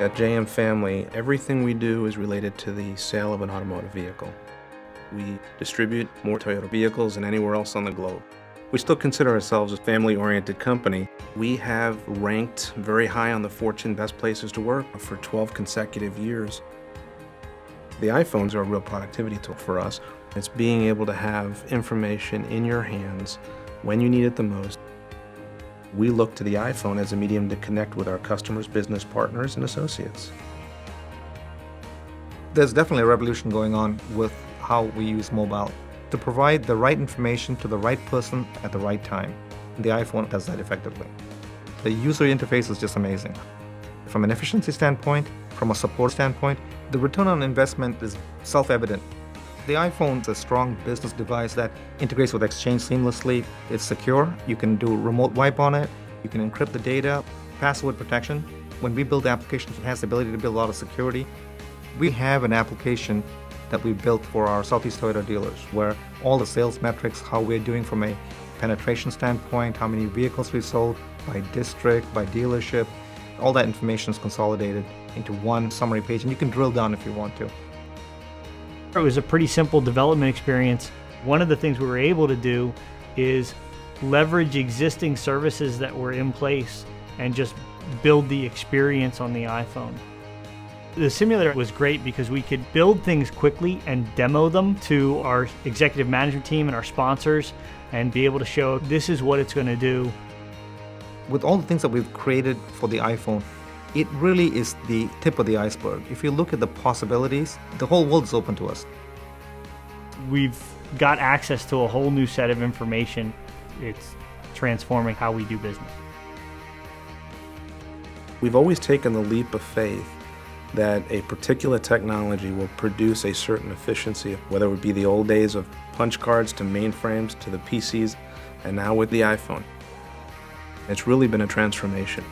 At JM Family, everything we do is related to the sale of an automotive vehicle. We distribute more Toyota vehicles than anywhere else on the globe. We still consider ourselves a family oriented company. We have ranked very high on the Fortune Best Places to Work for 12 consecutive years. The iPhones are a real productivity tool for us. It's being able to have information in your hands when you need it the most. We look to the iPhone as a medium to connect with our customers, business partners, and associates. There's definitely a revolution going on with how we use mobile to provide the right information to the right person at the right time. The iPhone does that effectively. The user interface is just amazing. From an efficiency standpoint, from a support standpoint, the return on investment is self evident. The iPhone is a strong business device that integrates with Exchange seamlessly. It's secure. You can do remote wipe on it. You can encrypt the data, password protection. When we build applications, it has the ability to build a lot of security. We have an application that we built for our Southeast Toyota dealers where all the sales metrics, how we're doing from a penetration standpoint, how many vehicles we sold by district, by dealership, all that information is consolidated into one summary page and you can drill down if you want to. It was a pretty simple development experience. One of the things we were able to do is leverage existing services that were in place and just build the experience on the iPhone. The simulator was great because we could build things quickly and demo them to our executive management team and our sponsors and be able to show this is what it's going to do. With all the things that we've created for the iPhone, it really is the tip of the iceberg. If you look at the possibilities, the whole world is open to us. We've got access to a whole new set of information. It's transforming how we do business. We've always taken the leap of faith that a particular technology will produce a certain efficiency, whether it would be the old days of punch cards to mainframes to the PCs, and now with the iPhone. It's really been a transformation.